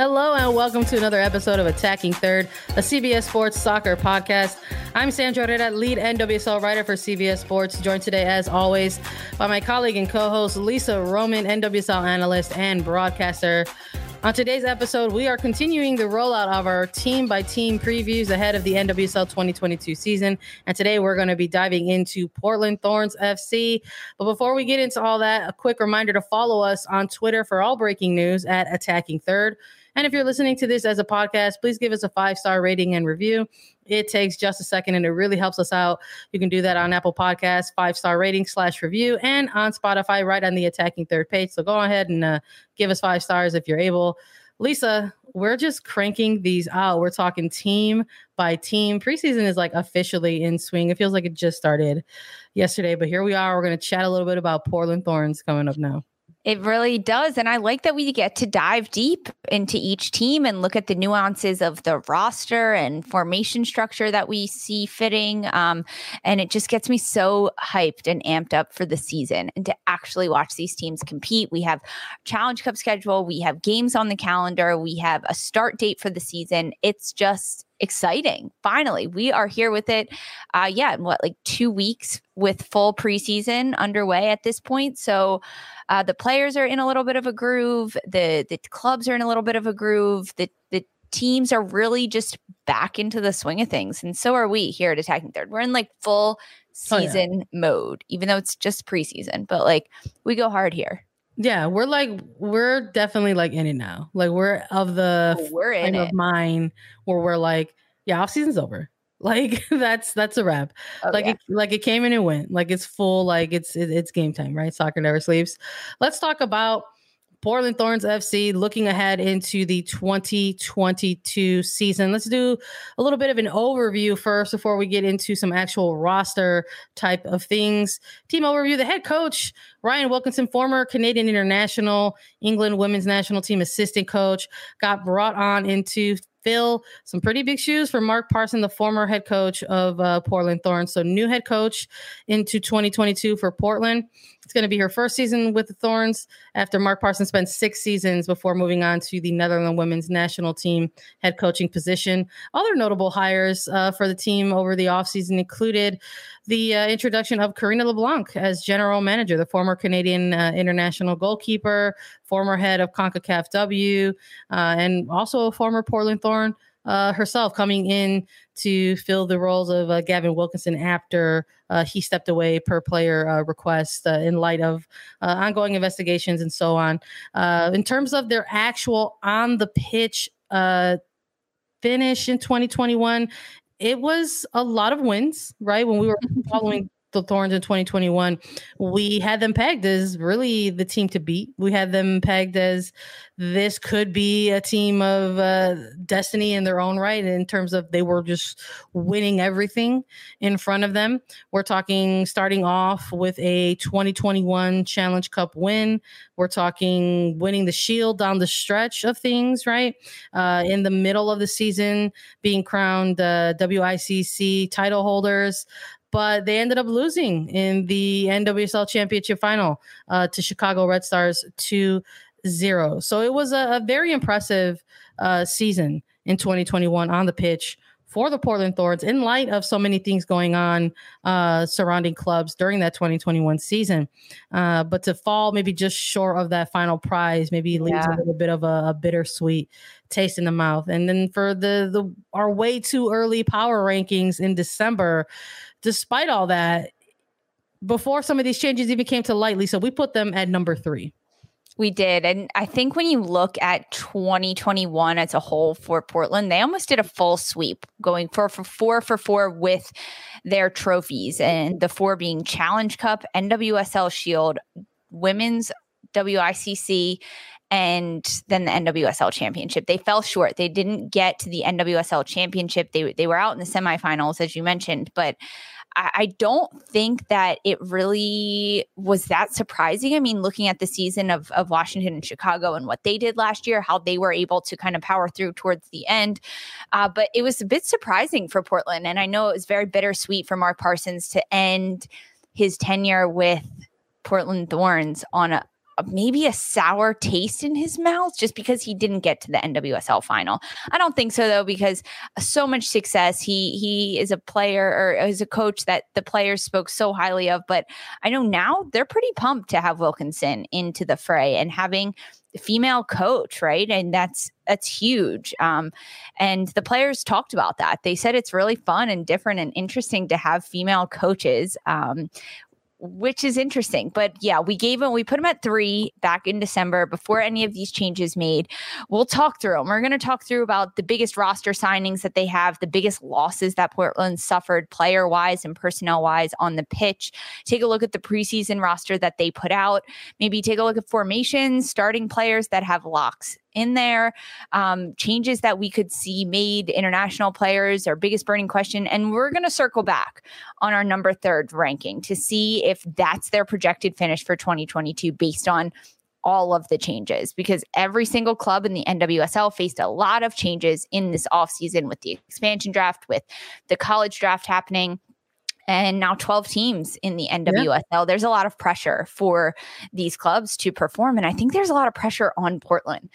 Hello, and welcome to another episode of Attacking Third, a CBS Sports soccer podcast. I'm Sandra Herrera, lead NWSL writer for CBS Sports, joined today, as always, by my colleague and co host Lisa Roman, NWSL analyst and broadcaster. On today's episode, we are continuing the rollout of our team by team previews ahead of the NWSL 2022 season. And today we're going to be diving into Portland Thorns FC. But before we get into all that, a quick reminder to follow us on Twitter for all breaking news at Attacking Third. And if you're listening to this as a podcast, please give us a five star rating and review. It takes just a second and it really helps us out. You can do that on Apple Podcasts, five star rating slash review, and on Spotify, right on the attacking third page. So go ahead and uh, give us five stars if you're able. Lisa, we're just cranking these out. We're talking team by team. Preseason is like officially in swing. It feels like it just started yesterday, but here we are. We're going to chat a little bit about Portland Thorns coming up now. It really does. And I like that we get to dive deep into each team and look at the nuances of the roster and formation structure that we see fitting. Um, and it just gets me so hyped and amped up for the season and to actually watch these teams compete. We have Challenge Cup schedule, we have games on the calendar, we have a start date for the season. It's just exciting. Finally, we are here with it. Uh, yeah, in what like two weeks with full preseason underway at this point. So uh, the players are in a little bit of a groove. The the clubs are in a little bit of a groove. The the teams are really just back into the swing of things, and so are we here at Attacking Third. We're in like full season oh, yeah. mode, even though it's just preseason. But like we go hard here. Yeah, we're like we're definitely like in it now. Like we're of the oh, we're in of mine where we're like, yeah, off season's over. Like that's that's a wrap. Oh, like yeah. it like it came and it went. Like it's full. Like it's it, it's game time, right? Soccer never sleeps. Let's talk about Portland Thorns FC looking ahead into the 2022 season. Let's do a little bit of an overview first before we get into some actual roster type of things. Team overview the head coach, Rhian Wilkinson, former Canadian international, England women's national team assistant coach, got brought on into fill some pretty big shoes for Mark Parsons, the former head coach of uh, Portland Thorns. So, new head coach into 2022 for Portland. It's going to be her first season with the Thorns after Mark Parsons spent six seasons before moving on to the Netherlands women's national team head coaching position. Other notable hires uh, for the team over the offseason included the uh, introduction of Karina LeBlanc as general manager, the former Canadian uh, international goalkeeper, former head of CONCACAF W, uh, and also a former Portland Thorn uh, herself coming in to fill the roles of uh, Gavin Wilkinson after he stepped away per player request in light of ongoing investigations and so on. in terms of their actual on the pitch finish in 2021, it was a lot of wins, right? When we were following the Thorns in 2021, we had them pegged as really the team to beat. We had them pegged as this could be a team of uh, destiny in their own right in terms of they were just winning everything in front of them. We're talking starting off with a 2021 Challenge Cup win. We're talking winning the Shield down the stretch of things, right? Uh, in the middle of the season, being crowned uh, WICC title holders but they ended up losing in the NWSL Championship final uh, to Chicago Red Stars 2 0. So it was a, a very impressive uh, season in 2021 on the pitch for the Portland Thorns in light of so many things going on uh, surrounding clubs during that 2021 season. Uh, but to fall maybe just short of that final prize maybe leaves a little bit of a, a, bittersweet taste in the mouth. And then for the the our way too early power rankings in December, despite all that, before some of these changes even came to light, Lisa, we put them at number three. We did. And I think when you look at 2021 as a whole for Portland, they almost did a full sweep, going four for four for four with their trophies. And the four being Challenge Cup, NWSL Shield, Women's WICC, and then the NWSL championship. They fell short. They didn't get to the NWSL championship. They they were out in the semifinals, as you mentioned, but I, don't think that it really was that surprising. I mean, looking at the season of, of Washington and Chicago and what they did last year, how they were able to kind of power through towards the end. Uh, but it was a bit surprising for Portland. And I know it was very bittersweet for Mark Parsons to end his tenure with Portland Thorns on a, maybe a sour taste in his mouth just because he didn't get to the NWSL final. I don't think so though because so much success. He he is a player or is a coach that the players spoke so highly of, but I know now they're pretty pumped to have Wilkinson into the fray and having female coach, right? And that's that's huge. Um, and the players talked about that. They said it's really fun and different and interesting to have female coaches. Um, which is interesting. But yeah, we gave him, we put him at three back in December before any of these changes made. We'll talk through them. We're going to talk through about the biggest roster signings that they have, the biggest losses that Portland suffered player wise and personnel wise on the pitch. Take a look at the preseason roster that they put out. Maybe take a look at formations, starting players that have locks in there, um, changes that we could see made, international players, our biggest burning question. And we're going to circle back on our number third ranking to see if that's their projected finish for 2022 based on all of the changes because every single club in the NWSL faced a lot of changes in this offseason with the expansion draft, with the college draft happening and now 12 teams in the NWSL. Yeah. There's a lot of pressure for these clubs to perform. And I think there's a lot of pressure on Portland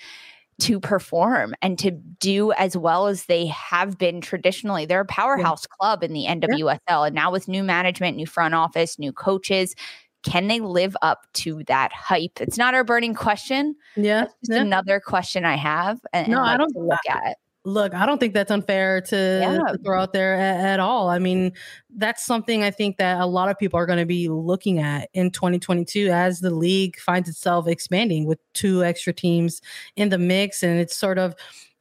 to perform and to do as well as they have been traditionally. They're a powerhouse yeah. club in the NWSL. Yeah. And now with new management, new front office, new coaches, can they live up to that hype? It's not our burning question. Yeah. yeah. another question I have. And, no, and I don't look at. Look, I don't think that's unfair to, yeah. to throw out there at, at, all. I mean, that's something I think that a lot of people are going to be looking at in 2022 as the league finds itself expanding with two extra teams in the mix. And it's sort of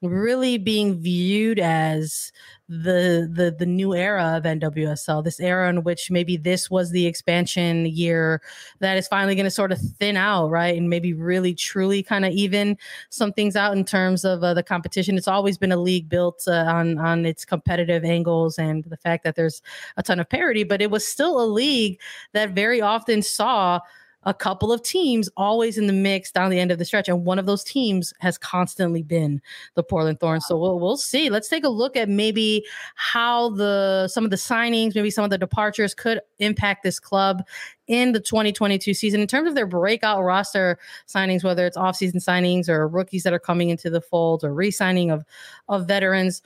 really being viewed as the the the new era of NWSL, this era in which maybe this was the expansion year that is finally going to sort of thin out, right, and maybe really truly kind of even some things out in terms of uh, the competition. It's always been a league built uh, on on its competitive angles and the fact that there's a ton of parity, but it was still a league that very often saw a couple of teams always in the mix down the end of the stretch, and one of those teams has constantly been the Portland Thorns. So we'll we'll see. Let's take a look at maybe how the some of the signings, maybe some of the departures could impact this club in the 2022 season in terms of their breakout roster signings, whether it's offseason signings or rookies that are coming into the fold or re-signing of of veterans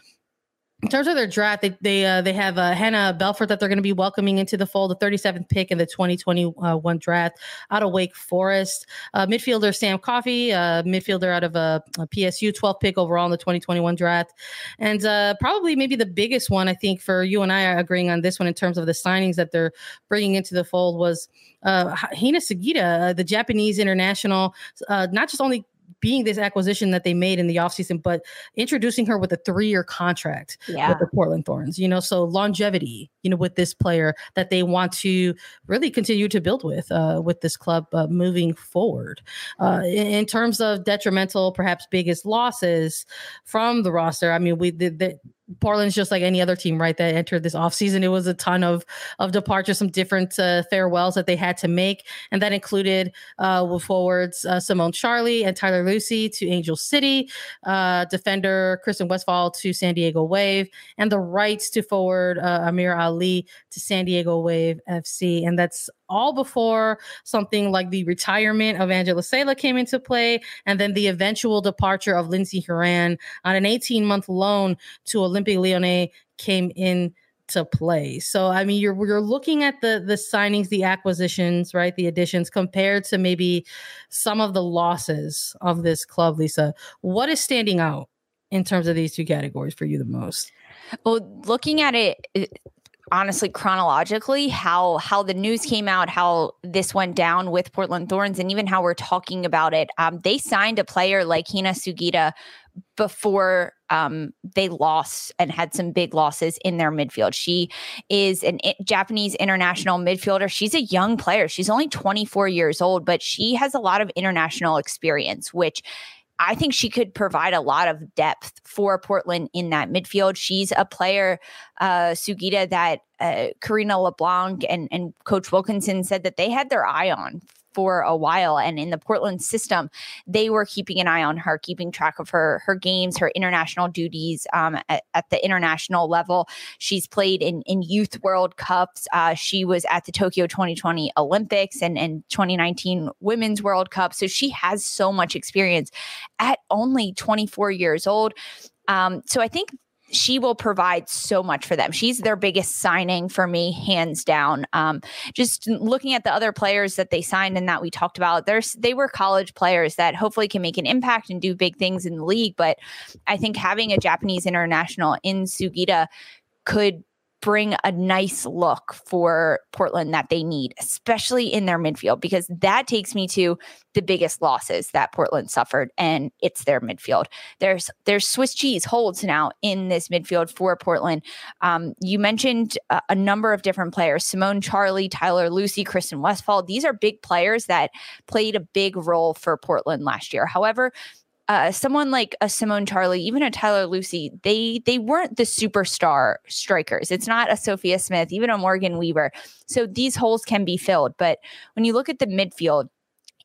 in terms of their draft, they they uh, they have uh, Hannah Betfort that they're going to be welcoming into the fold, the 37th pick in the 2021 draft out of Wake Forest. Uh, midfielder Sam Coffey, uh, midfielder out of a, uh, PSU, 12th pick overall in the 2021 draft, and uh, probably maybe the biggest one I think for you and I are agreeing on this one in terms of the signings that they're bringing into the fold was uh, Hina Sugita, the Japanese international, not just only being this acquisition that they made in the offseason, but introducing her with a three year contract yeah. with the Portland Thorns, you know, so longevity, you know, with this player that they want to really continue to build with, uh, with this club uh, moving forward. Uh, in, in, terms of detrimental, perhaps biggest losses from the roster, I mean, we did the, Portland's just like any other team, right? That entered this offseason. It was a ton of of departures, some different uh, farewells that they had to make, and that included uh, forwards uh, Simone Charley and Tyler Lussi to Angel City, uh, defender Christen Westphal to San Diego Wave, and the rights to forward uh, Amirah Ali to San Diego Wave FC, and that's all before something like the retirement of Angela Salem came into play, and then the eventual departure of Lindsey Horan on an 18 month loan to Olympique Lyonnais came in to play. So I mean, you're you're looking at the the signings, the acquisitions, right, the additions compared to maybe some of the losses of this club. Lisa, what is standing out in terms of these two categories for you the most? Well, looking at it, honestly chronologically how how the news came out how this went down with portland thorns and even how we're talking about it um, they signed a player like hina sugita before um, they lost and had some big losses in their midfield. She is an I- Japanese international midfielder. She's a young player. She's only 24 years old, but she has a lot of international experience, which I think she could provide a lot of depth for Portland in that midfield. She's a player, uh, Sugita, that uh, Karina LeBlanc and, and Coach Wilkinson said that they had their eye on for a while and in the Portland system they were keeping an eye on her keeping track of her her games her international duties um, at, at, the international level. She's played in in youth world cups. Uh, she was at the Tokyo 2020 Olympics and and 2019 women's world cup. So she has so much experience at only 24 years old. Um, so I think she will provide so much for them. She's their biggest signing for me, hands down. Um, just looking at the other players that they signed and that we talked about, there's they were college players that hopefully can make an impact and do big things in the league. But I think having a Japanese international in Sugita could bring a nice look for Portland that they need, especially in their midfield, because that takes me to the biggest losses that Portland suffered, and it's their midfield. There's there's Swiss cheese holds now in this midfield for Portland. Um, you mentioned a, a, number of different players: Simone Charley, Tyler Lussi, Christen Westphal. These are big players that played a big role for Portland last year. However, uh, someone like a Simone Charley, even a Tyler Lussi, they they weren't the superstar strikers. It's not a Sophia Smith, even a Morgan Weaver. So these holes can be filled. But when you look at the midfield,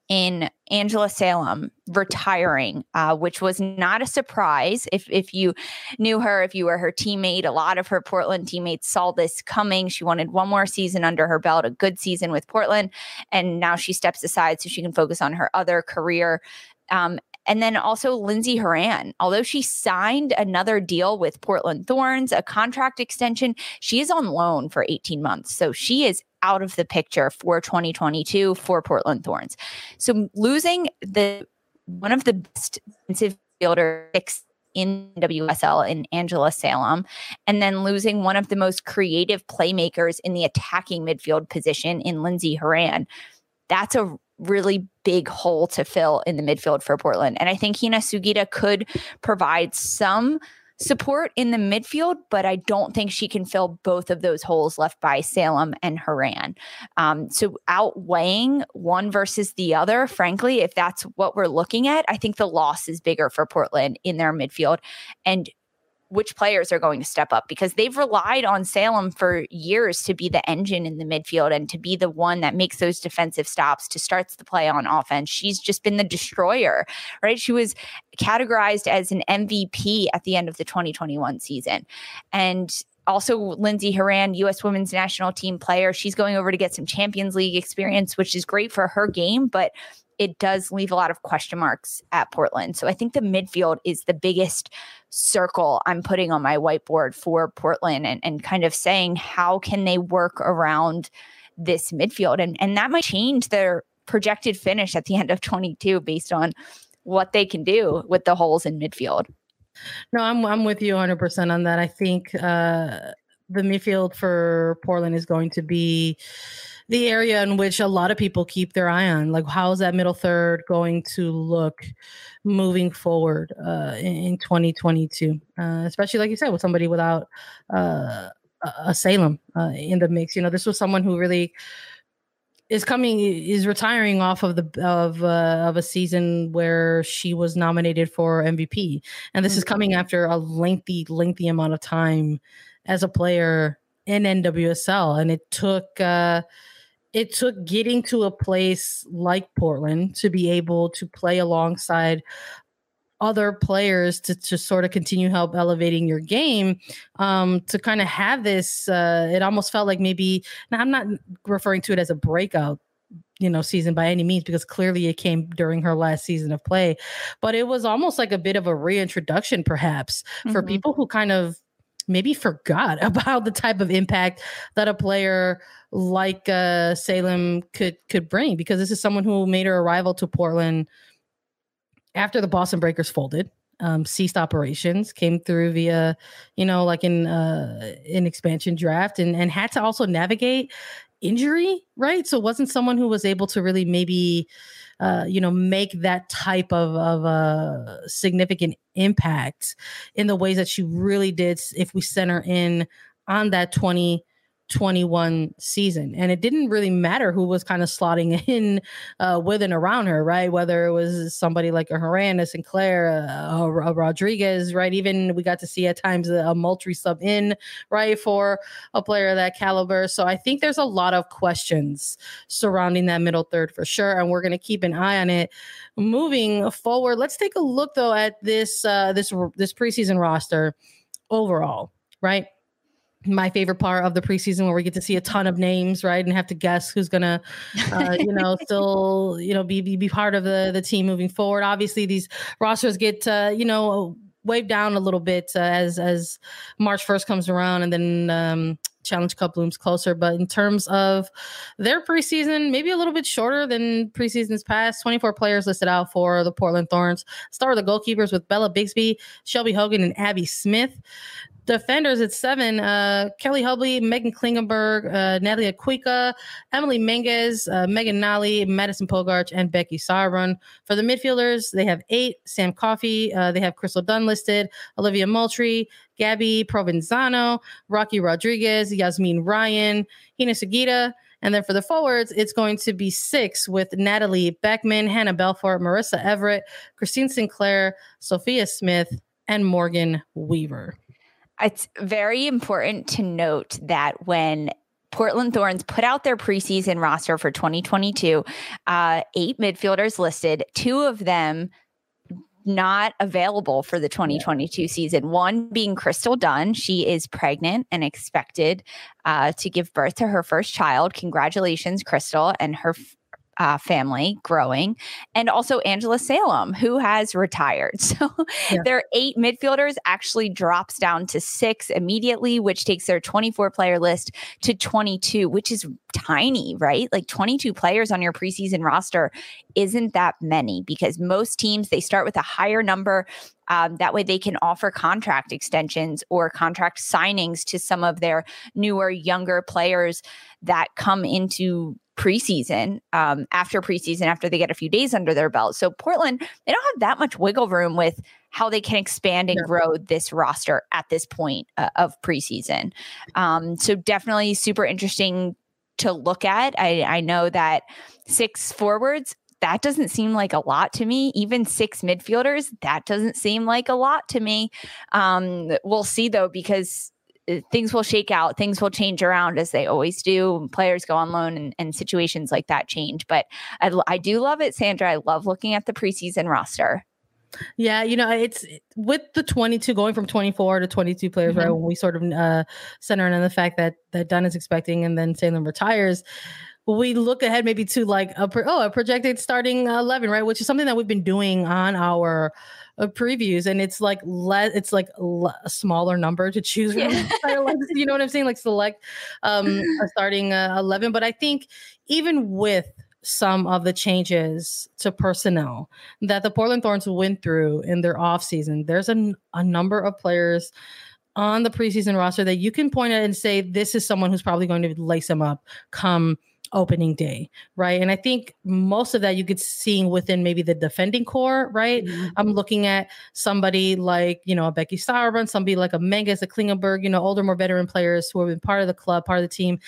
in Angela Salem retiring, uh, which was not a surprise. If if you knew her, if you were her teammate, a lot of her Portland teammates saw this coming. She wanted one more season under her belt, a good season with Portland, and now she steps aside so she can focus on her other career. Um, and then also Lindsey Horan, although she signed another deal with Portland Thorns, a contract extension, she is on loan for 18 months. So she is out of the picture for 2022 for Portland Thorns. So losing the one of the best defensive fielders in WSL in Angela Salem, and then losing one of the most creative playmakers in the attacking midfield position in Lindsey Horan. That's a really big hole to fill in the midfield for Portland. And I think Hina Sugita could provide some support in the midfield, but I don't think she can fill both of those holes left by Salem and Horan. Um, so outweighing one versus the other, frankly, if that's what we're looking at, I think the loss is bigger for Portland in their midfield. And which players are going to step up because they've relied on Salem for years to be the engine in the midfield and to be the one that makes those defensive stops to starts the play on offense. She's just been the destroyer, right? She was categorized as an MVP at the end of the 2021 season. And also Lindsey Horan, U.S. Women's National Team player. She's going over to get some Champions League experience, which is great for her game, but it does leave a lot of question marks at Portland. So I think the midfield is the biggest circle I'm putting on my whiteboard for Portland and, and kind of saying how can they work around this midfield. And, and that might change their projected finish at the end of 22 based on what they can do with the holes in midfield. No, I'm I'm with you 100% on that. I think uh the midfield for Portland is going to be the area in which a lot of people keep their eye on. Like, how is that middle third going to look moving forward uh, in, in 2022? Uh, especially, like you said, with somebody without uh, a Salem uh, in the mix. You know, this was someone who really is coming is retiring off of the of uh, of a season where she was nominated for MVP, and this mm-hmm. is coming after a lengthy lengthy amount of time as a player in NWSL, and it took. Uh, it took getting to a place like Portland to be able to play alongside other players to, to sort of continue help elevating your game um, to kind of have this uh, it almost felt like maybe now i'm not referring to it as a breakout you know season by any means because clearly it came during her last season of play but it was almost like a bit of a reintroduction perhaps mm-hmm. for people who kind of maybe forgot about the type of impact that a player like uh, Salem could could bring because this is someone who made her arrival to Portland after the Boston Breakers folded, um, ceased operations, came through via, you know, like in uh, an expansion draft, and and had to also navigate injury, right? So wasn't someone who was able to really maybe, uh, you know, make that type of of a uh, significant impact in the ways that she really did. If we center in on that twenty 21 season. And it didn't really matter who was kind of slotting in uh, with and around her, right? Whether it was somebody like a Horan, a Sinclair, a, a, Rodriguez, right? Even we got to see at times a, a Moultrie sub in, right, for a player of that caliber. So I think there's a lot of questions surrounding that middle third for sure. And we're going to keep an eye on it moving forward. Let's take a look though at this uh, this this preseason roster overall, right? My favorite part of the preseason where we get to see a ton of names, right, and have to guess who's gonna, uh, you know, still, you know, be, be be part of the the team moving forward. Obviously, these rosters get, uh, you know, waved down a little bit uh, as as March first comes around, and then um, Challenge Cup looms closer. But in terms of their preseason, maybe a little bit shorter than preseasons past. Twenty four players listed out for the Portland Thorns. Start with the goalkeepers with Bella Bixby, Shelby Hogan, and Abby Smith. Defenders at seven, uh, Kelli Hubly, Meghan Klingenberg, uh, Natalia Kuikka, Emily Menges, uh, Megan Nally, Madison Pogarch, and Becky Sauerbrunn. For the midfielders, they have eight, Sam Coffey, uh, they have Crystal Dunn listed, Olivia Moultrie, Gabby Provenzano, Rocky Rodriguez, Yazmeen Ryan, Hina Sugita, and then for the forwards, it's going to be six with Natalie Beckman, Hannah Betfort, Marissa Everett, Christine Sinclair, Sophia Smith, and Morgan Weaver. It's very important to note that when Portland Thorns put out their preseason roster for 2022, uh, eight midfielders listed, two of them not available for the 2022 season. One being Crystal Dunn. She is pregnant and expected uh, to give birth to her first child. Congratulations, Crystal, and her uh, family growing, and also Angela Salem, who has retired. So yeah. their eight midfielders actually drops down to six immediately, which takes their 24 player list to 22, which is tiny, right? Like 22 players on your preseason roster isn't that many because most teams they start with a higher number. Um, that way they can offer contract extensions or contract signings to some of their newer, younger players that come into preseason um, after preseason after they get a few days under their belt. So Portland, they don't have that much wiggle room with how they can expand and grow this roster at this point uh, of preseason. Um, so definitely super interesting to look at. I, I know that six forwards. That doesn't seem like a lot to me. Even six midfielders, that doesn't seem like a lot to me. Um, we'll see though, because things will shake out, things will change around as they always do. Players go on loan and, and situations like that change. But I, I do love it, Sandra. I love looking at the preseason roster. Yeah, you know, it's with the 22 going from 24 to 22 players, mm-hmm. right? When we sort of uh, center in on the fact that that Dunn is expecting and then Salem retires, we look ahead maybe to like a oh a projected starting 11, right? Which is something that we've been doing on our of previews and it's like let it's like a smaller number to choose from yeah. you know what i'm saying like select um a starting uh, 11 but i think even with some of the changes to personnel that the portland thorns went through in their offseason there's a, a number of players on the preseason roster that you can point at and say this is someone who's probably going to lace them up come opening day, right? And I think most of that you could seeing within maybe the defending core, right? Mm-hmm. I'm looking at somebody like, you know, a Becky Sauerbrunn, somebody like a Menges, a Klingenberg, you know, older, more veteran players who have been part of the club, part of the team,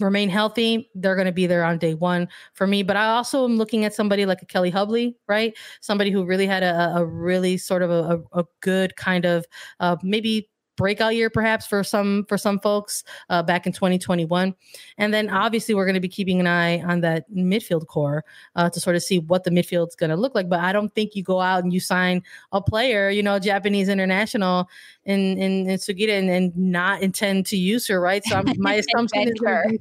remain healthy, they're going to be there on day one for me. But I also am looking at somebody like a Kelli Hubly, right? Somebody who really had a, a really sort of a, a good kind of uh, maybe breakout year perhaps for some for some folks uh, back in 2021 and then obviously we're going to be keeping an eye on that midfield core uh, to sort of see what the midfield's going to look like. But i don't think you go out and you sign a player you know japanese international in in, in Sugita and, and not intend to use her right? So I'm, my assumption is be,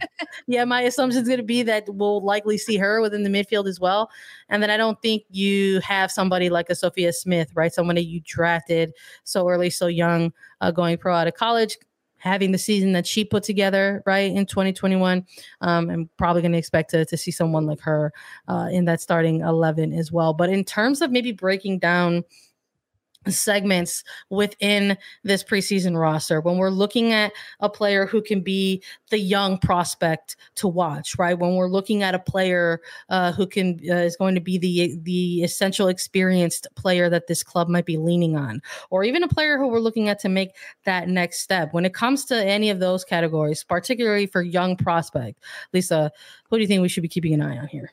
yeah my assumption is going to be that we'll likely see her within the midfield as well and then i don't think you have somebody like a sophia smith right? That you drafted so early so young uh, going pro out of college, having the season that she put together right in 2021 um, i'm probably going to expect to see someone like her uh, in that starting 11 as well. But in terms of maybe breaking down segments within this preseason roster when we're looking at a player who can be the young prospect to watch right? When we're looking at a player uh, who can uh, is going to be the the essential experienced player that this club might be leaning on or even a player who we're looking at to make that next step. When it comes to any of those categories particularly for young prospect lisa who do you think we should be keeping an eye on here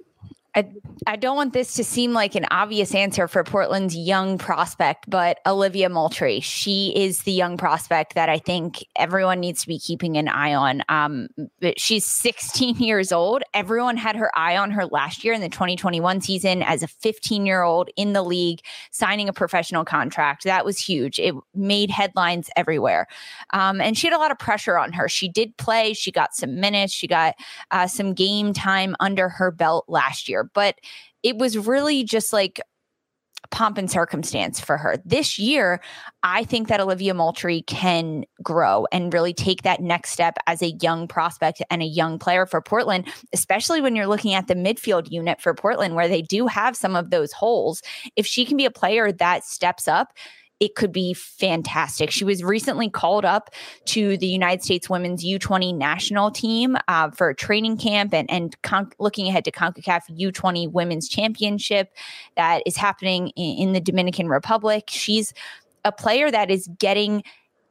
I, I don't want this to seem like an obvious answer for Portland's young prospect, but Olivia Moultrie, she is the young prospect that I think everyone needs to be keeping an eye on. Um, she's 16 years old. Everyone had her eye on her last year in the 2021 season as a 15 year old in the league, signing a professional contract. That was huge. It made headlines everywhere. Um, and she had a lot of pressure on her. She did play, she got some minutes, she got uh, some game time under her belt last year but it was really just like pomp and circumstance for her. This year, I think that Olivia Moultrie can grow and really take that next step as a young prospect and a young player for Portland, especially when you're looking at the midfield unit for Portland, where they do have some of those holes. If she can be a player that steps up, it could be fantastic. She was recently called up to the United States women's U20 national team uh, for a training camp and, and con- looking ahead to CONCACAF U20 women's championship that is happening in, in the Dominican Republic. She's a player that is getting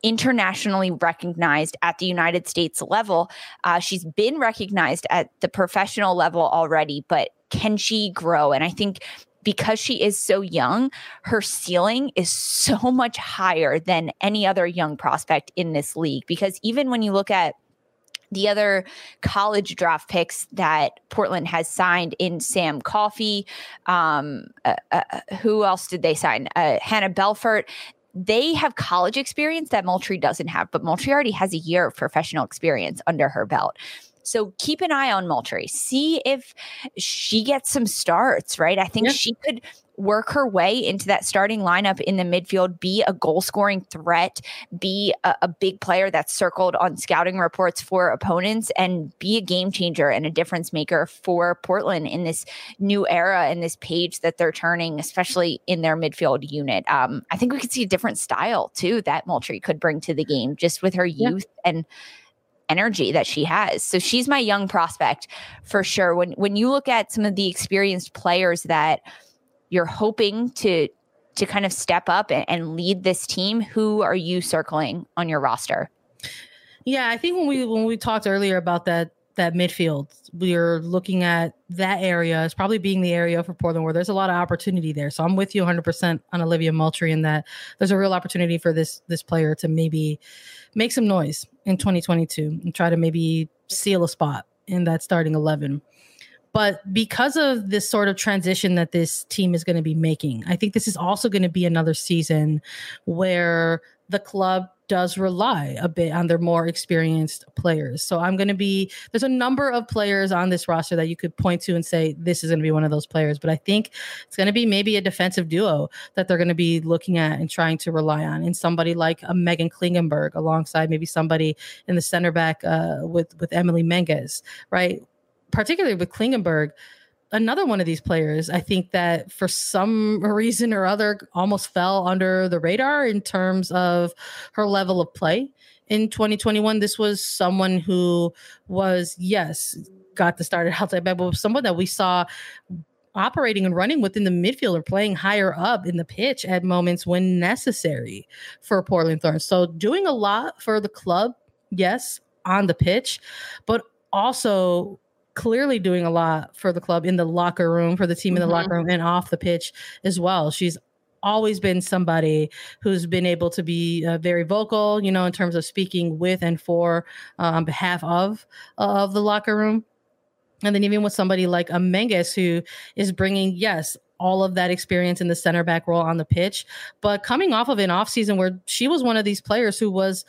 internationally recognized at the United States level. Uh, she's been recognized at the professional level already, but can she grow? And I think because she is so young, her ceiling is so much higher than any other young prospect in this league. Because even when you look at the other college draft picks that Portland has signed in Sam Coffey. Um, uh, uh, who else did they sign? Uh, Hannah Betfort. They have college experience that Moultrie doesn't have, but Moultrie already has a year of professional experience under her belt. So keep an eye on Moultrie. See if she gets some starts, right? I think yeah. she could work her way into that starting lineup in the midfield, be a goal scoring threat, be a, a, big player that's circled on scouting reports for opponents, and be a game changer and a difference maker for Portland in this new era and this page that they're turning, especially in their midfield unit. Um, I think we could see a different style too that Moultrie could bring to the game just with her youth yeah. and energy that she has. So she's my young prospect for sure. When when you look at some of the experienced players that you're hoping to to kind of step up and, and lead this team, who are you circling on your roster? Yeah, I think when we when we talked earlier about that that midfield, we're looking at that area as probably being the area for Portland where there's a lot of opportunity there. So I'm with you 100% on Olivia Moultrie in that there's a real opportunity for this this player to maybe make some noise in 2022 and try to maybe seal a spot in that starting 11. But because of this sort of transition that this team is going to be making, I think this is also going to be another season where the club does rely a bit on their more experienced players. So I'm going to be there's a number of players on this roster that you could point to and say this is going to be one of those players, but I think it's going to be maybe a defensive duo that they're going to be looking at and trying to rely on and somebody like a Meghan Klingenberg alongside maybe somebody in the center back uh, with with Emily Menges, right? Particularly with Klingenberg, another one of these players, I think that for some reason or other almost fell under the radar in terms of her level of play. In 2021, this was someone who was, yes, got the start at outside back, but someone that we saw operating and running within the midfield or playing higher up in the pitch at moments when necessary for Portland Thorns. So doing a lot for the club, yes, on the pitch, but also clearly doing a lot for the club in the locker room, for the team in the mm-hmm. locker room, and off the pitch as well. She's always been somebody who's been able to be uh, very vocal, you know, in terms of speaking with and for uh, on behalf of uh, of the locker room. And then even with somebody like a Menges who is bringing, yes, all of that experience in the center back role on the pitch. But coming off of an offseason where she was one of these players who was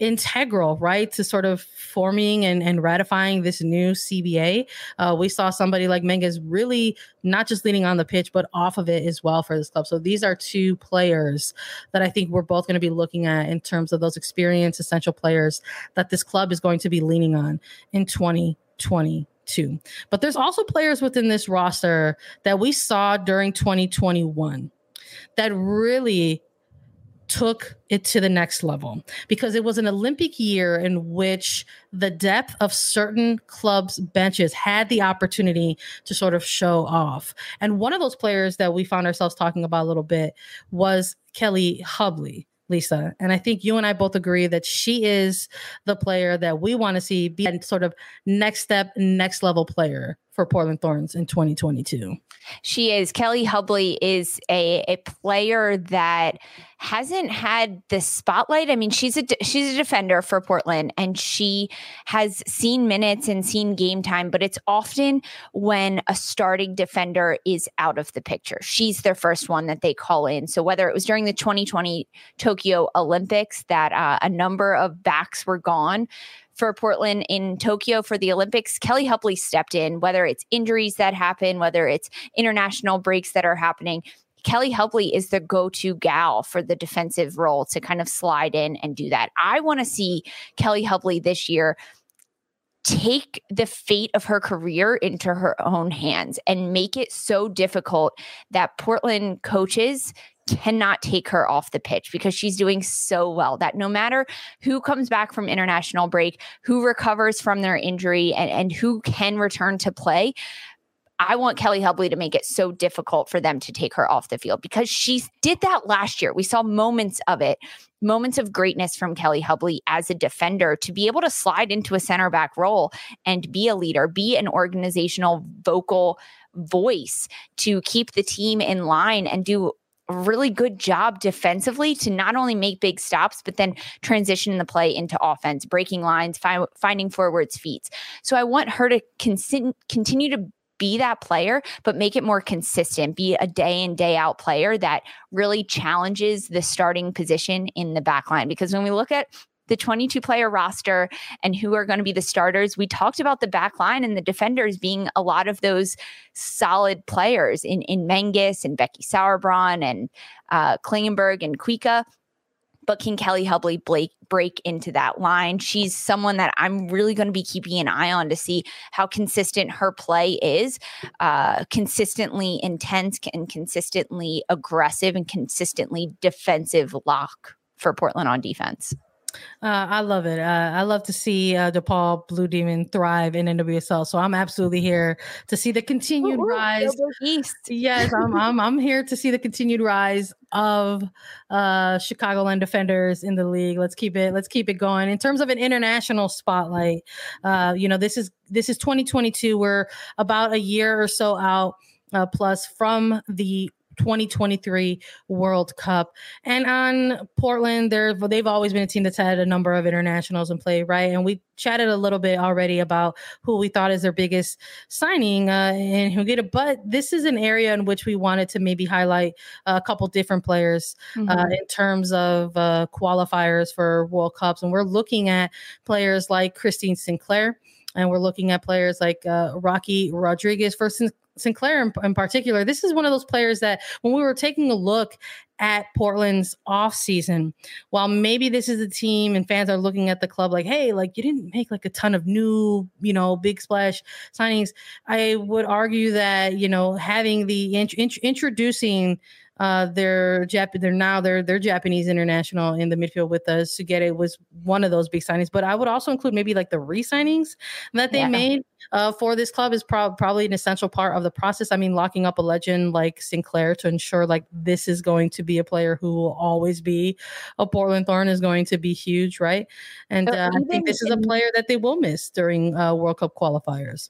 integral, right, to sort of forming and, and ratifying this new CBA. Uh, we saw somebody like Menges really not just leaning on the pitch, but off of it as well for this club. So these are two players that I think we're both going to be looking at in terms of those experienced essential players that this club is going to be leaning on in 2020 too. But there's also players within this roster that we saw during 2021 that really took it to the next level because it was an Olympic year in which the depth of certain clubs' benches had the opportunity to sort of show off. And one of those players that we found ourselves talking about a little bit was Kelli Hubly. Lisa. And I think you and I both agree that she is the player that we want to see be a sort of next step, next level player for Portland Thorns in 2022. She is. Kelli Hubly is a, a player that hasn't had the spotlight. I mean, she's a she's a defender for Portland and she has seen minutes and seen game time, but it's often when a starting defender is out of the picture. She's their first one that they call in. So whether it was during the 2020 Tokyo Olympics that uh, a number of backs were gone, for Portland in Tokyo for the Olympics, Kelli Hubly stepped in, whether it's injuries that happen, whether it's international breaks that are happening. Kelli Hubly is the go to gal for the defensive role to kind of slide in and do that. I want to see Kelli Hubly this year take the fate of her career into her own hands and make it so difficult that Portland coaches cannot take her off the pitch because she's doing so well that no matter who comes back from international break, who recovers from their injury, and, and who can return to play, I want Kelli Hubly to make it so difficult for them to take her off the field because she did that last year. We saw moments of it, moments of greatness from Kelli Hubly as a defender to be able to slide into a center back role and be a leader, be an organizational vocal voice to keep the team in line and do really good job defensively to not only make big stops, but then transition the play into offense, breaking lines, fi- finding forwards feet. So I want her to con- continue to be that player, but make it more consistent, be a day in, day out player that really challenges the starting position in the back line. Because when we look at the 22 player roster and who are going to be the starters. We talked about the back line and the defenders being a lot of those solid players in, in Menges and Becky Sauerbrunn and uh, Klingenberg and Kuikka but can Kelli Hubly break, break into that line? She's someone that I'm really going to be keeping an eye on to see how consistent her play is, uh, consistently intense and consistently aggressive and consistently defensive lock for Portland on defense. Uh, I love it. Uh, I love to see uh, DePaul Blue Demon thrive in NWSL. So I'm absolutely here to see the continued Ooh, rise. East. Yes, I'm, I'm, I'm here to see the continued rise of uh, Chicagoland defenders in the league. Let's keep it. Let's keep it going. In terms of an international spotlight, uh, you know, this is this is 2022. We're about a year or so out. Uh, plus from the 2023 World Cup. And on Portland, they're, they've always been a team that's had a number of internationals in play, right? And we chatted a little bit already about who we thought is their biggest signing uh, and who get it. But this is an area in which we wanted to maybe highlight a couple different players uh, mm-hmm. uh, in terms of uh, qualifiers for World Cups. And we're looking at players like Christine Sinclair and we're looking at players like uh, Rocky Rodriguez. For Sinclair in, in, particular, this is one of those players that when we were taking a look at Portland's off season, while maybe this is a team and fans are looking at the club like, hey, like you didn't make like a ton of new, you know, big splash signings. I would argue that you know having the int- int- introducing uh, their Jap- they're now they're they're Japanese international in the midfield with us. Sugita was one of those big signings, but I would also include maybe like the re-signings that they yeah. made uh, for this club is pro- probably an essential part of the process. I mean, locking up a legend like Sinclair to ensure like this is going to be a player who will always be a Portland Thorn is going to be huge, right? And uh, I think this is a player that they will miss during uh, World Cup qualifiers.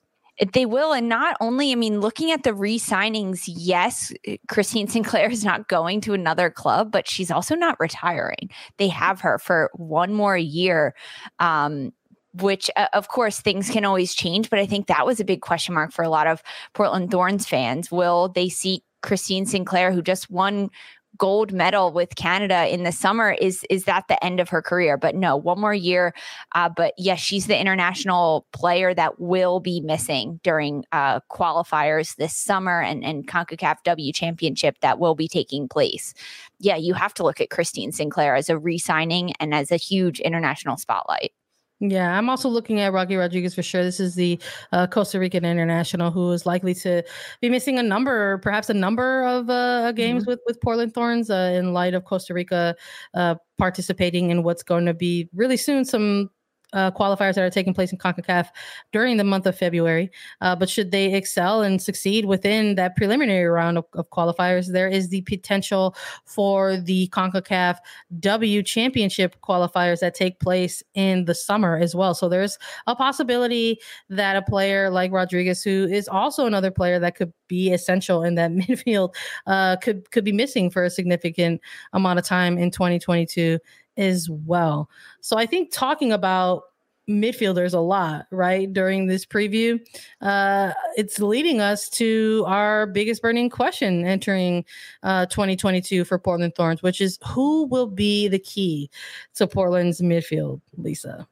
They will. And not only, I mean, looking at the re signings, yes, Christine Sinclair is not going to another club, but she's also not retiring. They have her for one more year. Um, which uh, of course things can always change but i think that was a big question mark for a lot of portland thorns fans will they see Christine Sinclair, who just won gold medal with Canada in the summer is is that the end of her career? But no one more year uh, but yes she's the international player that will be missing during uh, qualifiers this summer and and CONCACAF W championship that will be taking place. Yeah you have to look at Christine Sinclair as a re-signing and as a huge international spotlight yeah, I'm also looking at Rocky Rodriguez for sure. This is the uh, Costa Rican international who is likely to be missing a number, perhaps a number of uh, games mm-hmm. with with Portland Thorns uh, in light of Costa Rica uh, participating in what's going to be really soon some uh, qualifiers that are taking place in CONCACAF during the month of February. Uh, but should they excel and succeed within that preliminary round of, of, qualifiers, there is the potential for the CONCACAF W Championship qualifiers that take place in the summer as well. So there's a possibility that a player like Rodriguez, who is also another player that could be essential in that midfield, uh, could could be missing for a significant amount of time in 2022 as well. So I think talking about midfielders a lot, right? During this preview, uh, it's leading us to our biggest burning question entering uh, 2022 for Portland Thorns, which is who will be the key to Portland's midfield, Lisa?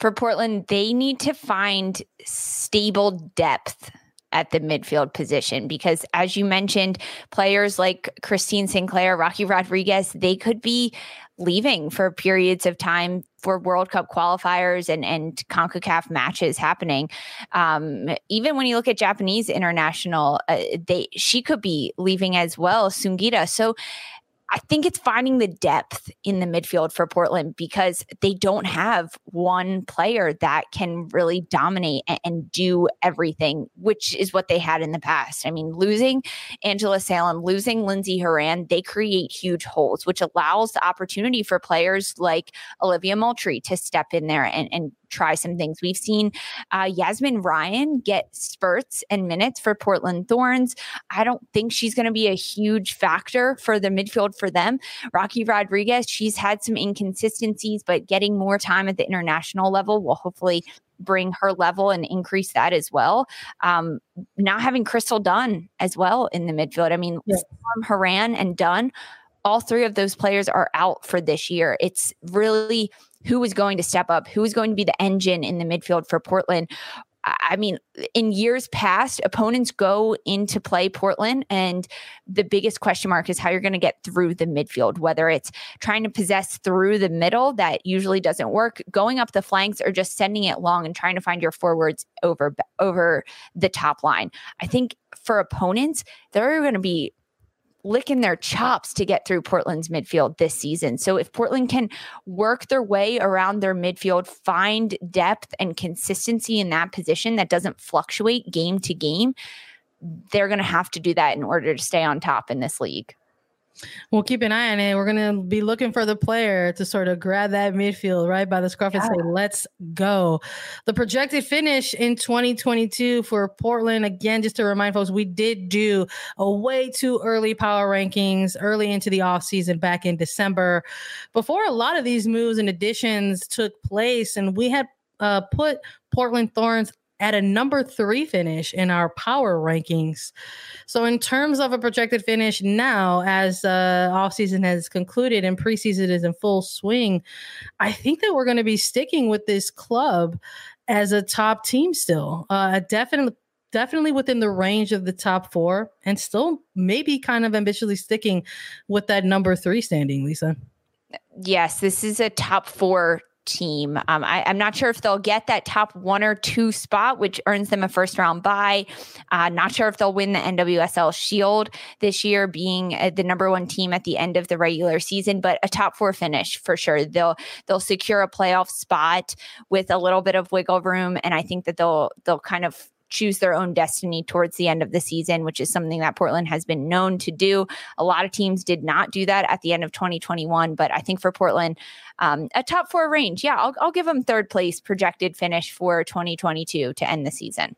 For Portland, they need to find stable depth at the midfield position because as you mentioned players like Christine Sinclair, Rocky Rodriguez, they could be leaving for periods of time for World Cup qualifiers and and CONCACAF matches happening. Um, even when you look at Japanese international, uh, they she could be leaving as well, Sugita. So I think it's finding the depth in the midfield for Portland because they don't have one player that can really dominate and, and, do everything, which is what they had in the past. I mean, losing Angela Salem, losing Lindsey Horan, they create huge holes, which allows the opportunity for players like Olivia Moultrie to step in there and, and try some things. We've seen uh, Yazmeen Ryan get spurts and minutes for Portland Thorns. I don't think she's going to be a huge factor for the midfield for them. Rocky Rodriguez, she's had some inconsistencies, but getting more time at the international level will hopefully bring her level and increase that as well. Um, not having Crystal Dunn as well in the midfield. I mean, yeah. Horan and Dunn, all three of those players are out for this year. It's really who is going to step up, who was going to be the engine in the midfield for Portland. I mean, in years past, opponents go into play Portland, and the biggest question mark is how you're going to get through the midfield, whether it's trying to possess through the middle, that usually doesn't work, going up the flanks, or just sending it long and trying to find your forwards over, over the top line. I think for opponents, they're going to be licking their chops to get through Portland's midfield this season. So if Portland can work their way around their midfield, find depth and consistency in that position that doesn't fluctuate game to game, they're going to have to do that in order to stay on top in this league. We'll keep an eye on it. We're gonna be looking for the player to sort of grab that midfield right by the scruff yeah. and say, "Let's go." The projected finish in 2022 for Portland. Again, just to remind folks, we did do a way too early power rankings early into the off season back in December, before a lot of these moves and additions took place, and we had uh, put Portland Thorns at a number three finish in our power rankings. So, in terms of a projected finish now, as uh, off season has concluded and preseason is in full swing, I think that we're going to be sticking with this club as a top team still. Uh, definitely. Definitely within the range of the top four, and still maybe kind of ambitiously sticking with that number three standing, Lisa. Yes, this is a top four team. Um, I, am not sure if they'll get that top one or two spot, which earns them a first round bye. Uh, not sure if they'll win the NWSL Shield this year, being uh, the number one team at the end of the regular season, but a top four finish for sure. They'll they'll secure a playoff spot with a little bit of wiggle room, and I think that they'll they'll kind of choose their own destiny towards the end of the season, which is something that Portland has been known to do. A lot of teams did not do that at the end of 2021, but I think for Portland, um, a top four range, yeah, I'll, I'll give them third place projected finish for 2022 to end the season.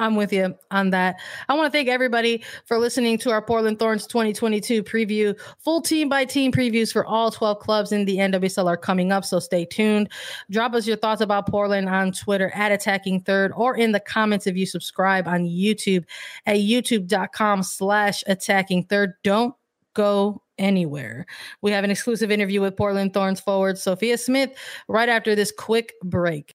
I'm with you on that. I want to thank everybody for listening to our Portland Thorns 2022 preview. Full team by team previews for all 12 clubs in the NWSL are coming up, so stay tuned. Drop us your thoughts about Portland on Twitter at Attacking Third or in the comments if you subscribe on YouTube at youtube.com slash attacking third. Don't go anywhere. We have an exclusive interview with Portland Thorns forward Sophia Smith right after this quick break.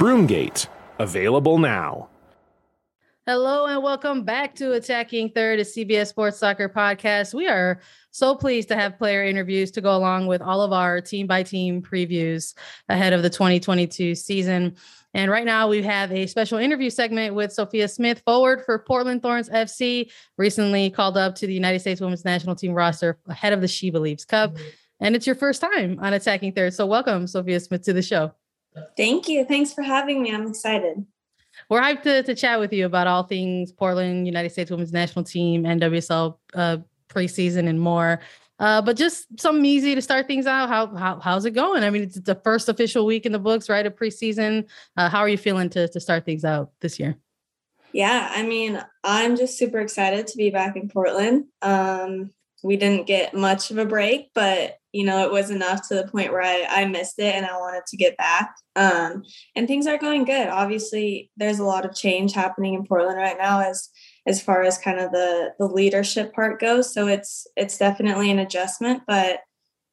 Broomgate, available now. Hello and welcome back to Attacking Third, a CBS Sports Soccer podcast. We are so pleased to have player interviews to go along with all of our team by team previews ahead of the 2022 season. And right now we have a special interview segment with Sophia Smith, forward for Portland Thorns FC, recently called up to the United States Women's National Team roster ahead of the She Believes Cup. Mm-hmm. And it's your first time on Attacking Third. So welcome, Sophia Smith, to the show. Thank you. Thanks for having me. I'm excited. We're hyped to, to chat with you about all things Portland, United States Women's National Team, NWSL uh, preseason, and more. Uh, but just something easy to start things out. How, how how's it going? I mean, it's the first official week in the books, right? Of preseason. Uh, how are you feeling to to start things out this year? Yeah, I mean, I'm just super excited to be back in Portland. Um, we didn't get much of a break, but you know, it was enough to the point where I, I missed it and I wanted to get back. Um, and things are going good. Obviously, there's a lot of change happening in Portland right now as as far as kind of the the leadership part goes. So it's it's definitely an adjustment, but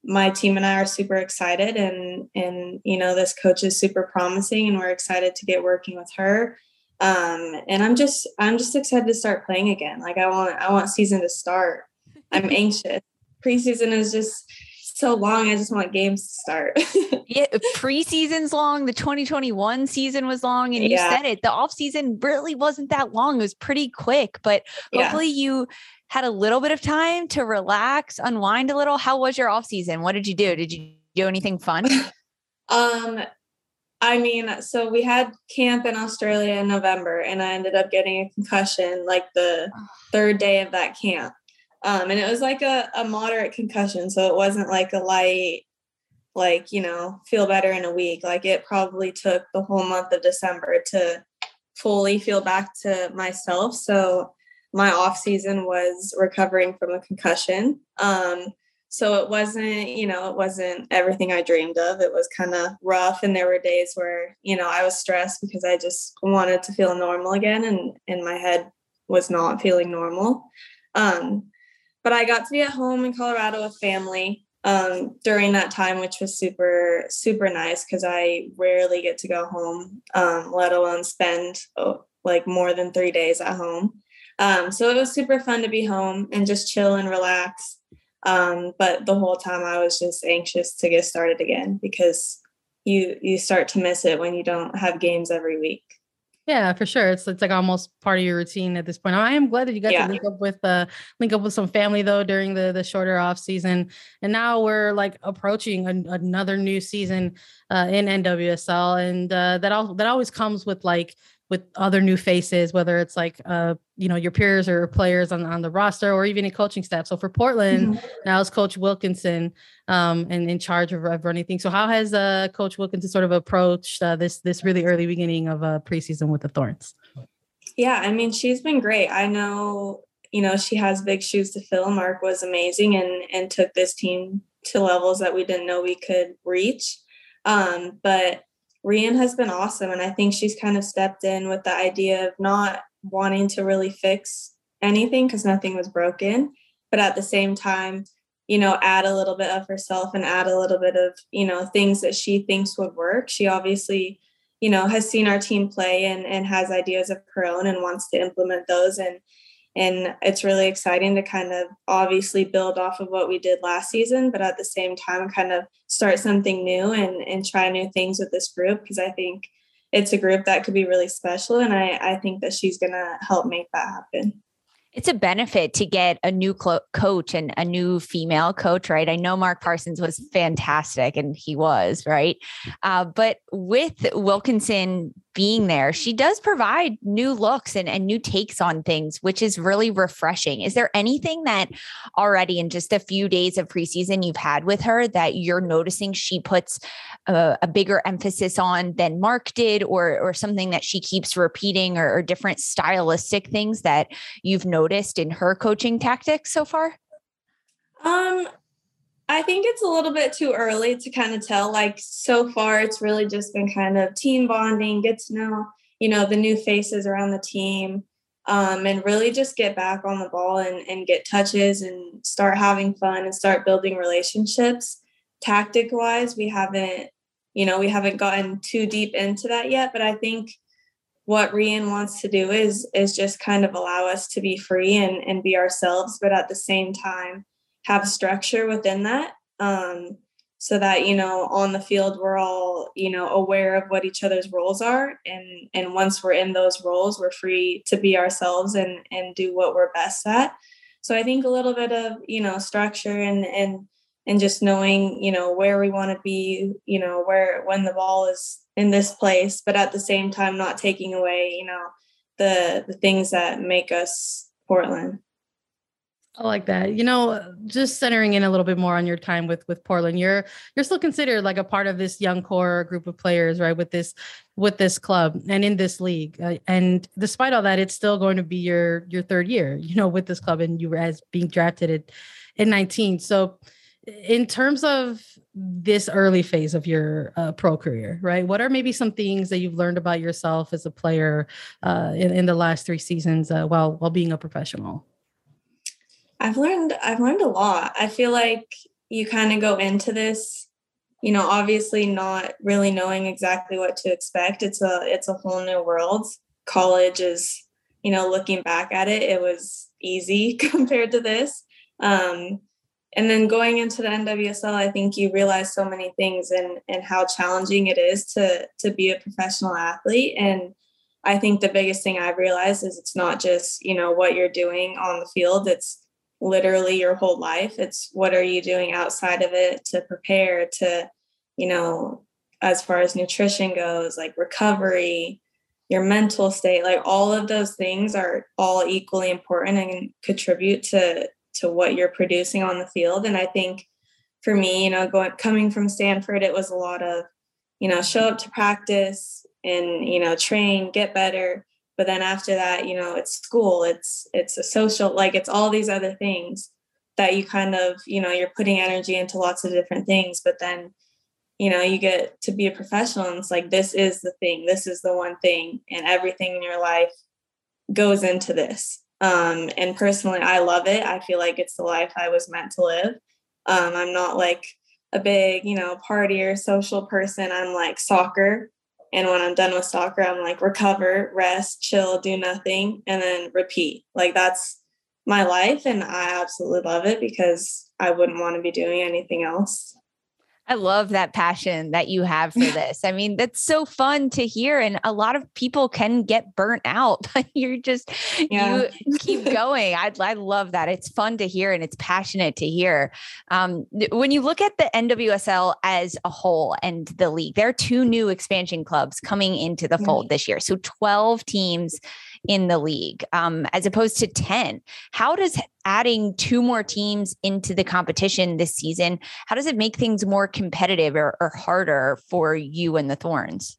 my team and I are super excited and and you know this coach is super promising and we're excited to get working with her. Um, and I'm just I'm just excited to start playing again. Like I want I want season to start. I'm anxious. Preseason is just so long. I just want games to start. yeah, preseason's long. The 2021 season was long, and you yeah. said it. The off season really wasn't that long. It was pretty quick, but hopefully yeah. you had a little bit of time to relax, unwind a little. How was your off season? What did you do? Did you do anything fun? um, I mean, so we had camp in Australia in November, and I ended up getting a concussion like the third day of that camp. Um, and it was like a, a moderate concussion. So it wasn't like a light, like, you know, feel better in a week. Like it probably took the whole month of December to fully feel back to myself. So my off season was recovering from a concussion. Um, so it wasn't, you know, it wasn't everything I dreamed of. It was kind of rough. And there were days where, you know, I was stressed because I just wanted to feel normal again and, and my head was not feeling normal. Um, but I got to be at home in Colorado with family um, during that time, which was super, super nice because I rarely get to go home, um, let alone spend oh, like more than three days at home. Um, so it was super fun to be home and just chill and relax. Um, but the whole time I was just anxious to get started again because you you start to miss it when you don't have games every week. Yeah, for sure. It's it's like almost part of your routine at this point. I am glad that you got yeah. to link up with uh link up with some family though during the the shorter off season, and now we're like approaching an, another new season uh, in NWSL, and uh, that all that always comes with like with other new faces, whether it's like uh, you know, your peers or players on, on the roster or even a coaching staff. So for Portland, mm-hmm. now is Coach Wilkinson um, and in charge of, of running things. So how has uh, Coach Wilkinson sort of approached uh, this this really early beginning of uh, preseason with the Thorns? Yeah, I mean, she's been great. I know, you know, she has big shoes to fill. Mark was amazing and and took this team to levels that we didn't know we could reach. Um, but Rhian has been awesome. And I think she's kind of stepped in with the idea of not wanting to really fix anything because nothing was broken. But at the same time, you know, add a little bit of herself and add a little bit of, you know, things that she thinks would work. She obviously, you know, has seen our team play and, and has ideas of her own and wants to implement those. And and it's really exciting to kind of obviously build off of what we did last season, but at the same time kind of start something new and and try new things with this group because I think it's a group that could be really special. And I, I think that she's gonna help make that happen it's a benefit to get a new clo- coach and a new female coach, right? I know Mark Parsons was fantastic and he was, right? Uh, but with Wilkinson being there, she does provide new looks and, and new takes on things, which is really refreshing. Is there anything that already in just a few days of preseason you've had with her that you're noticing she puts a, a bigger emphasis on than Mark did, or or something that she keeps repeating, or, or different stylistic things that you've noticed in her coaching tactics so far? Um, I think it's a little bit too early to kind of tell. Like so far, it's really just been kind of team bonding, get to know, you know, the new faces around the team, um, and really just get back on the ball and, and get touches and start having fun and start building relationships. Tactic wise, we haven't, you know, we haven't gotten too deep into that yet. But I think what Rhian wants to do is is just kind of allow us to be free and and be ourselves, but at the same time have structure within that um, so that you know on the field we're all you know aware of what each other's roles are. And and once we're in those roles we're free to be ourselves and and do what we're best at. So i think a little bit of you know structure and and and just knowing you know where we want to be you know where when the ball is in this place but at the same time not taking away you know the the things that make us portland I like that. You know, just centering in a little bit more on your time with with Portland, you're you're still considered like a part of this young core group of players, right? With this with this club and in this league, uh, and despite all that, it's still going to be your your third year, you know, with this club, and you were as being drafted at in 19. So, in terms of this early phase of your uh, pro career, right? What are maybe some things that you've learned about yourself as a player uh, in, in the last three seasons uh, while while being a professional? I've learned I've learned a lot. I feel like you kind of go into this, you know, obviously not really knowing exactly what to expect. It's a it's a whole new world. College is, you know, looking back at it, it was easy compared to this. Um, and then going into the NWSL, I think you realize so many things and and how challenging it is to to be a professional athlete. And I think the biggest thing I've realized is it's not just you know what you're doing on the field. It's literally your whole life. It's what are you doing outside of it to prepare to, you know, as far as nutrition goes, like recovery, your mental state, like all of those things are all equally important and contribute to to what you're producing on the field. And I think for me, you know, going coming from Stanford, it was a lot of, you know, show up to practice and, you know, train, get better, but then after that you know it's school it's it's a social like it's all these other things that you kind of you know you're putting energy into lots of different things but then you know you get to be a professional and it's like this is the thing this is the one thing and everything in your life goes into this. Um and personally i love it. I feel like it's the life i was meant to live. Um i'm not like a big you know party or social person. I'm like soccer and when I'm done with soccer, I'm like recover, rest, chill, do nothing, and then repeat. Like that's my life. And I absolutely love it because I wouldn't want to be doing anything else. I love that passion that you have for this. I mean, that's so fun to hear. And a lot of people can get burnt out, but you're just, yeah. you keep going. I, I love that. It's fun to hear and it's passionate to hear. Um, when you look at the NWSL as a whole and the league, there are two new expansion clubs coming into the fold this year. So 12 teams in the league um, as opposed to 10. How does adding two more teams into the competition this season, how does it make things more competitive or, or harder for you and the Thorns?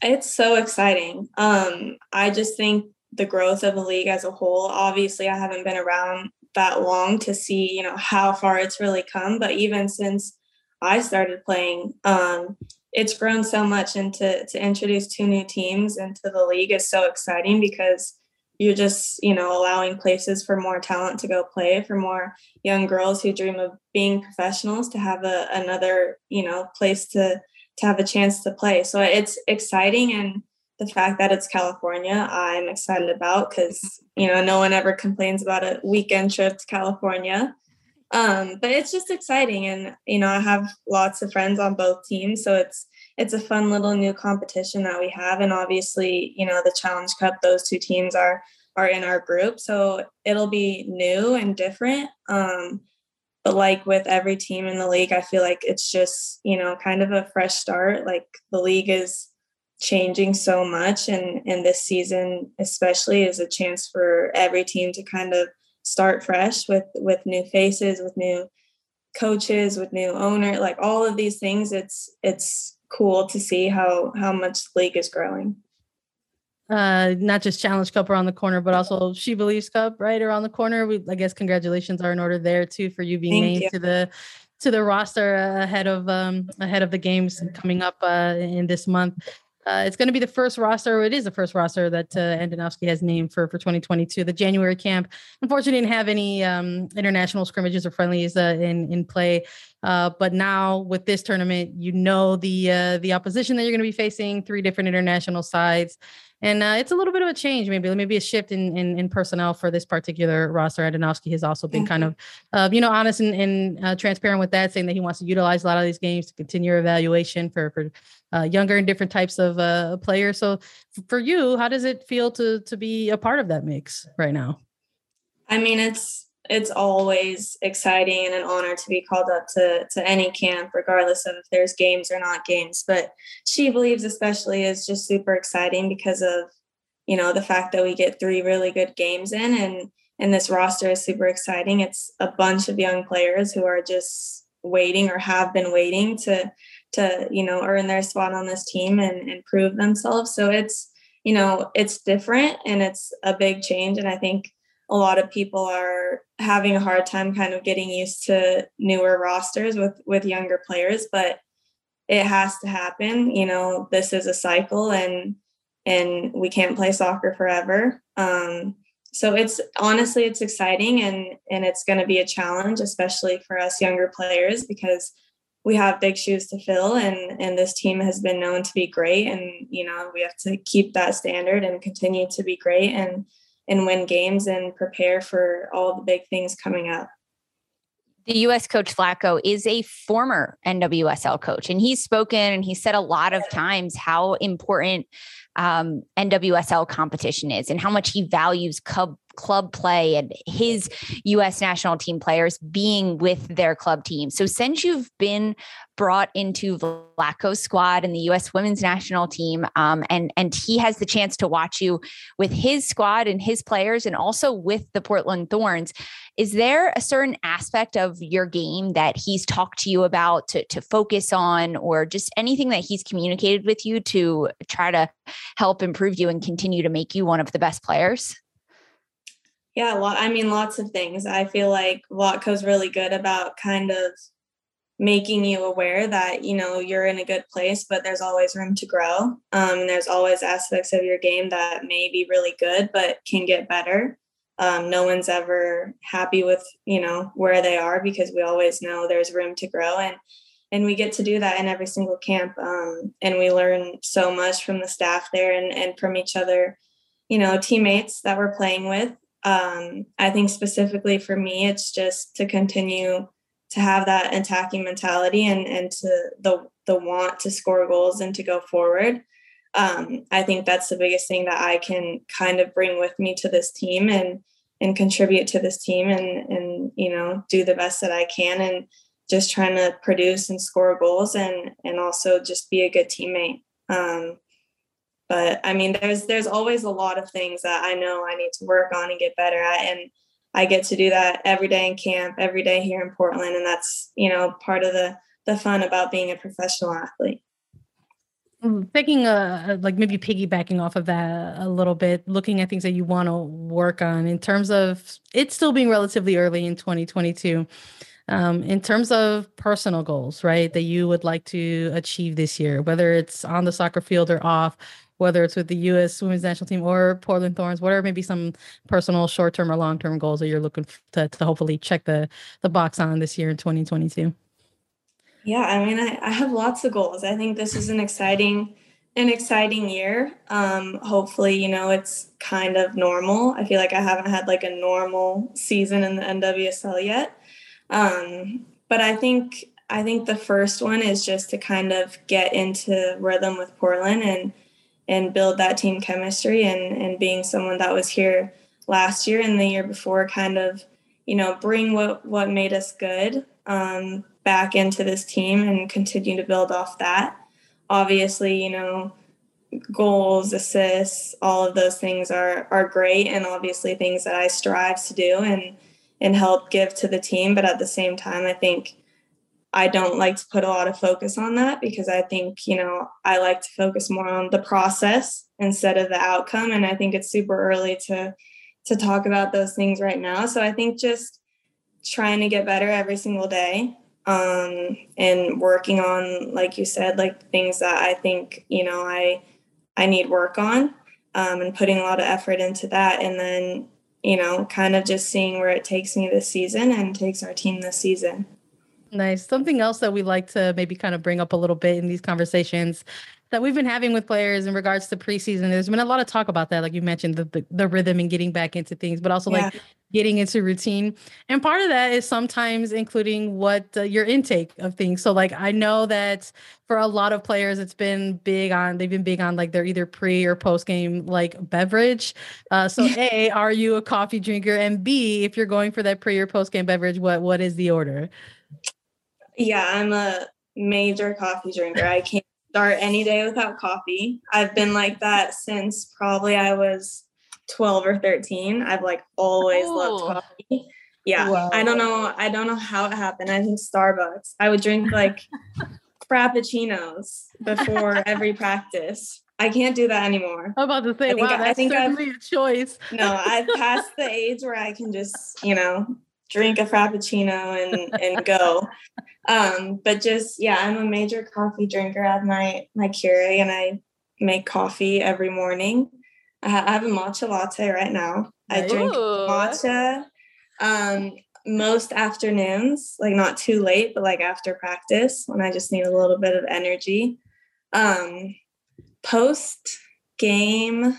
It's so exciting. Um, I just think the growth of the league as a whole, obviously I haven't been around that long to see, you know, how far it's really come, but even since I started playing, um, it's grown so much and to, to introduce two new teams into the league is so exciting because you're just you know allowing places for more talent to go play for more young girls who dream of being professionals to have a, another you know place to to have a chance to play. So it's exciting and the fact that it's california i'm excited about because you know no one ever complains about a weekend trip to california um, but it's just exciting and you know i have lots of friends on both teams so it's it's a fun little new competition that we have and obviously you know the challenge cup those two teams are are in our group so it'll be new and different um, but like with every team in the league i feel like it's just you know kind of a fresh start like the league is changing so much and and this season especially is a chance for every team to kind of start fresh with with new faces with new coaches with new owner like all of these things it's it's cool to see how how much the league is growing. Uh, not just Challenge Cup around the corner, but also She Believes Cup right around the corner. We, I guess, congratulations are in order there too for you being Thank named you. to the to the roster ahead of um ahead of the games coming up uh in this month. Uh, it's going to be the first roster. It is the first roster that uh, Andonovski has named for for 2022. The January camp, unfortunately, didn't have any um, international scrimmages or friendlies uh, in in play. Uh, but now with this tournament, you know the uh, the opposition that you're going to be facing. Three different international sides and uh, it's a little bit of a change, maybe maybe a shift in in, in personnel for this particular roster. Andonovski has also been mm-hmm. kind of, uh, you know, honest and, and uh, transparent with that, saying that he wants to utilize a lot of these games to continue evaluation for for uh, younger and different types of uh, players. So, for you, how does it feel to to be a part of that mix right now? I mean, it's it's always exciting and an honor to be called up to to any camp regardless of if there's games or not games but she believes especially is just super exciting because of you know the fact that we get three really good games in and and this roster is super exciting it's a bunch of young players who are just waiting or have been waiting to to you know earn their spot on this team and, and prove themselves. So it's you know it's different and it's a big change. And i think a lot of people are having a hard time kind of getting used to newer rosters with with younger players but it has to happen. You know this is a cycle and and we can't play soccer forever. Um, so it's honestly it's exciting and and it's going to be a challenge especially for us younger players because we have big shoes to fill and and this team has been known to be great and you know we have to keep that standard and continue to be great and and win games and prepare for all the big things coming up. The US coach Vlatko is a former NWSL coach, and he's spoken and he said a lot of times how important um, NWSL competition is and how much he values club club play and his US national team players being with their club team. So since you've been brought into Vlatko's squad and the US women's national team um, and and he has the chance to watch you with his squad and his players and also with the Portland Thorns, is there a certain aspect of your game that he's talked to you about to, to focus on or just anything that he's communicated with you to try to help improve you and continue to make you one of the best players? Yeah, I mean, lots of things. I feel like Vlatko's really good about kind of making you aware that you know you're in a good place but there's always room to grow. Um, there's always aspects of your game that may be really good but can get better. Um, no one's ever happy with you know where they are because we always know there's room to grow and and we get to do that in every single camp um, and we learn so much from the staff there and, and from each other you know teammates that we're playing with um, I think specifically for me, it's just to continue to have that attacking mentality and and to the the want to score goals and to go forward. Um, I think that's the biggest thing that I can kind of bring with me to this team and and contribute to this team and and you know do the best that I can and just trying to produce and score goals and and also just be a good teammate. Um, but i mean there's there's always a lot of things that i know i need to work on and get better at and i get to do that every day in camp every day here in portland and that's you know part of the the fun about being a professional athlete. Thinking, uh, like maybe piggybacking off of that a little bit, looking at things that you want to work on in terms of it still being relatively early in 2022 um, in terms of personal goals, right, that you would like to achieve this year, whether it's on the soccer field or off, whether it's with the U.S. Women's National Team or Portland Thorns, whatever maybe some personal short term or long term goals that you're looking to, to hopefully check the the box on this year in 2022. Yeah, I mean, I, I have lots of goals. I think this is an exciting an exciting year. Um, hopefully, you know, it's kind of normal. I feel like I haven't had like a normal season in the NWSL yet. Um, but I think I think the first one is just to kind of get into rhythm with Portland and and build that team chemistry and and being someone that was here last year and the year before kind of you know bring what what made us good um, back into this team and continue to build off that. Obviously you know goals assists all of those things are are great and obviously things that i strive to do and and help give to the team. But at the same time i think I don't like to put a lot of focus on that because I think, you know, I like to focus more on the process instead of the outcome. And I think it's super early to to talk about those things right now. So I think just trying to get better every single day um, and working on, like you said, like things that I think, you know, I I need work on um, and putting a lot of effort into that. And then, you know, kind of just seeing where it takes me this season and takes our team this season. Nice. Something else that we like to maybe kind of bring up a little bit in these conversations that we've been having with players in regards to preseason. There's been a lot of talk about that, like you mentioned, the the, the rhythm and getting back into things, but also yeah. like getting into routine. And part of that is sometimes including what uh, your intake of things. So like I know that for a lot of players, it's been big on they've been big on like their either pre or post game like beverage. Uh, so a, are you a coffee drinker? And B, if you're going for that pre or post game beverage, what what is the order? Yeah, I'm a major coffee drinker. I can't start any day without coffee. I've been like that since probably I was 12 or 13. I've like always oh. loved coffee. Yeah. Wow. I don't know. I don't know how it happened. I think Starbucks. I would drink like frappuccinos before every practice. I can't do that anymore. I'm about to say, I wow, that's I think certainly I've, a choice. no, I've passed the age where I can just, you know, drink a frappuccino and and go. Um, but just yeah, I'm a major coffee drinker. I have my my Keurig and I make coffee every morning. I, ha- I have a matcha latte right now. I Ooh. drink matcha um, most afternoons, like not too late, but like after practice when I just need a little bit of energy. Um, post game,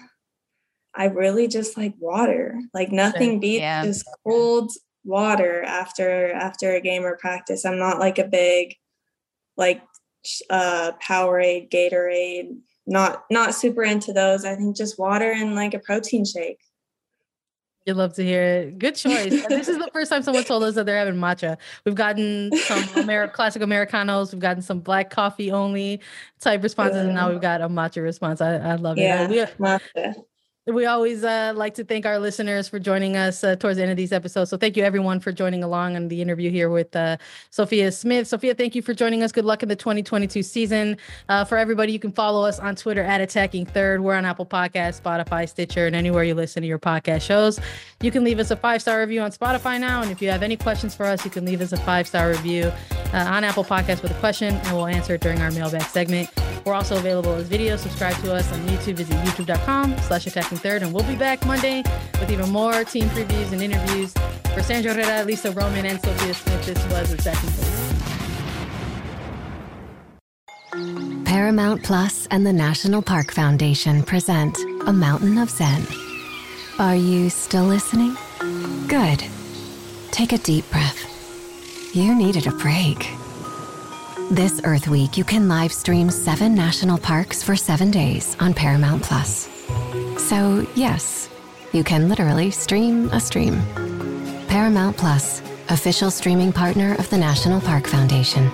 I really just like water. Like nothing beats yeah. just cold water after after a game or practice. I'm not like a big like uh Powerade, Gatorade, not not super into those. I think just water and like a protein shake. You'd love to hear it. Good choice. this is the first time someone told us that they're having matcha. We've gotten some classic Americanos. We've gotten some black coffee only type responses, yeah. and now we've got a matcha response. I, I love yeah, it. Yeah, matcha. We always uh, like to thank our listeners for joining us uh, towards the end of these episodes. So thank you everyone for joining along on the interview here with uh, Sophia Smith. Sophia, thank you for joining us. Good luck in the 2022 season. Uh, for everybody, you can follow us on Twitter at Attacking Third. We're on Apple Podcasts, Spotify, Stitcher, and anywhere you listen to your podcast shows. You can leave us a five star review on Spotify now. And if you have any questions for us, you can leave us a five star review uh, on Apple Podcasts with a question, and we'll answer it during our mailbag segment. We're also available as video. Subscribe to us on YouTube. Visit youtube.com slash attacking third. And we'll be back Monday with even more team previews and interviews. For Sandra Herrera, Lisa Roman, and Sophia Smith, this was Attacking Third. Paramount Plus and the National Park Foundation present A Mountain of Zen. Are you still listening? Good. Take a deep breath. You needed a break. This Earth Week, you can live stream seven national parks for seven days on Paramount Plus. So, yes, you can literally stream a stream. Paramount Plus, official streaming partner of the National Park Foundation.